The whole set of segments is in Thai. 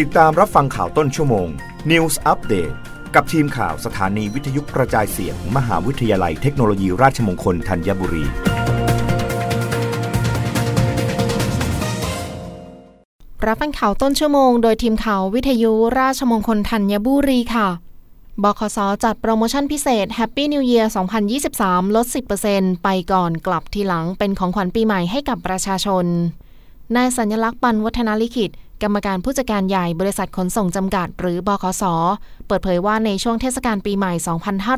ติดตามรับฟังข่าวต้นชั่วโมง News Update กับทีมข่าวสถานีวิทยุกระจายเสียงมมหาวิทยาลัยเทคโนโลยีราชมงคลธัญบุรี รับฟังข่าวต้นชั่วโมงโดยทีมข่าววิทยุราชมงคลธัญบุรีค่ะ บคสจัดโปรโมชั่นพิเศษ Happy New Year 2023 ลด 10%ไปก่อนกลับทีหลังเป็นของขวัญปีใหม่ให้กับประชาชนนายสัญลักษณ์ปันวัฒนาลิขิต กรรมการผู้จัดการใหญ่บริษัทขนส่งจำกัด หรือบคส เปิดเผยว่าในช่วงเทศกาลปีใหม่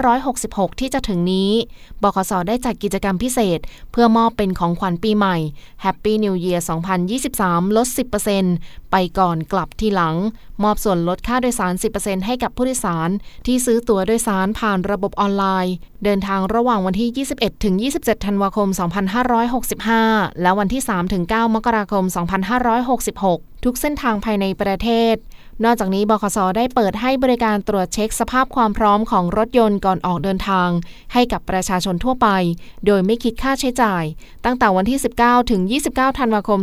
2566 ที่จะถึงนี้ บคส ได้จัดกิจกรรมพิเศษ เพื่อมอบเป็นของขวัญปีใหม่ Happy New Year 2023 ลด 10%ไปก่อนกลับทีหลัง มอบส่วนลดค่าโดยสาร 10%ให้กับผู้โดยสาร ที่ซื้อตั๋วโดยสารผ่านระบบออนไลน์ เดินทางระหว่างวันที่ 21 ถึง 27 ธันวาคม 2565 และวันที่ 3 ถึง 9 มกราคม 2566 ทุกเส้นทางภายในประเทศ นอกจากนี้บคสได้เปิดให้บริการตรวจเช็คสภาพความพร้อมของรถยนต์ก่อนออกเดินทาง ให้กับประชาชนทั่วไป โดยไม่คิดค่าใช้จ่าย ตั้งแต่วันที่ 19 ถึง 29 ธันวาคม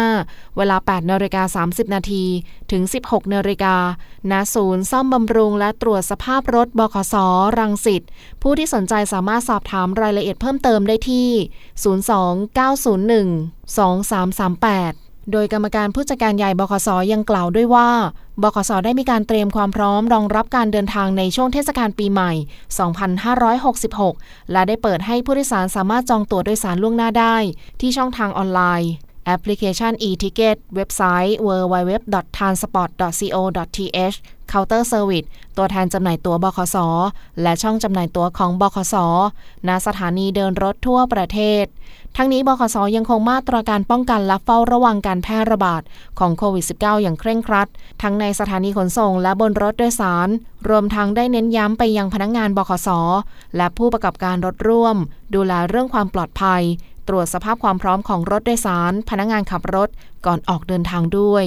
2565 เวลา 8นาฬิกา30 นาทีถึง 16นาฬิกาณศูนย์ซ่อมบำรุงและตรวจสภาพรถบคสรังสิตผู้ที่สนใจสามารถสอบถามรายละเอียดเพิ่มเติมได้ที่ 02-901-2338 โดยกรรมการผู้จัดการใหญ่บคสยังกล่าวด้วยว่าบคสได้มีการเตรียมความพร้อมรองรับการเดินทางในช่วงเทศกาลปีใหม่ 2566 และได้เปิดให้ผู้โดยสารสามารถจองตั๋วโดยสารล่วงหน้าได้ ที่ช่องทางออนไลน์ แอปพลิเคชัน e-ticket เว็บไซต์ www.transport.co.th เคาน์เตอร์เซอร์วิสตัวแทนจำหน่ายตั๋วบคส และช่องจำหน่ายตั๋วของบคส ณ สถานีเดินรถทั่วประเทศ ทั้งนี้บคส ยังคงมาตรการป้องกันและเฝ้าระวังการแพร่ระบาดของโควิด -19 อย่างเคร่งครัด ทั้งในสถานีขนส่งและบนรถโดยสาร รวมทั้งได้เน้นย้ำไปยังพนักงานบคส และผู้ประกอบการรถร่วม ดูแลเรื่องความปลอดภัย ตรวจสภาพความพร้อมของรถโดยสาร พนักงานขับรถก่อนออกเดินทางด้วย